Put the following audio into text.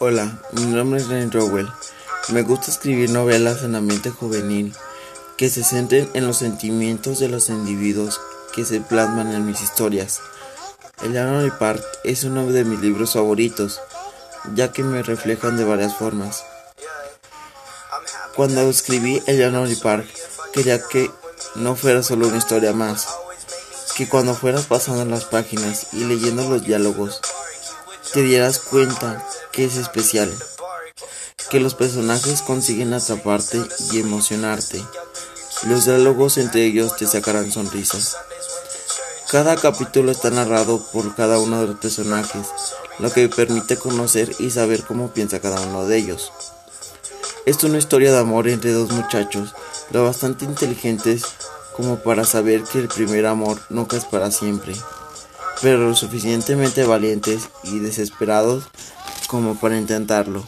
Hola, mi nombre es Ryan Rowell. Me gusta escribir novelas en ambiente juvenil que se centren en los sentimientos de los individuos que se plasman en mis historias. Eleanor Park es uno de mis libros favoritos, ya que me reflejan de varias formas. Cuando escribí Eleanor Park, quería que no fuera solo una historia más, que cuando fueras pasando las páginas y leyendo los diálogos, te dieras cuenta que es especial, que los personajes consiguen atraparte y emocionarte. Los diálogos entre ellos te sacarán sonrisas. Cada capítulo está narrado por cada uno de los personajes, lo que permite conocer y saber cómo piensa cada uno de ellos. Es una historia de amor entre dos muchachos, lo bastante inteligentes como para saber que el primer amor nunca es para siempre pero lo suficientemente valientes y desesperados como para intentarlo.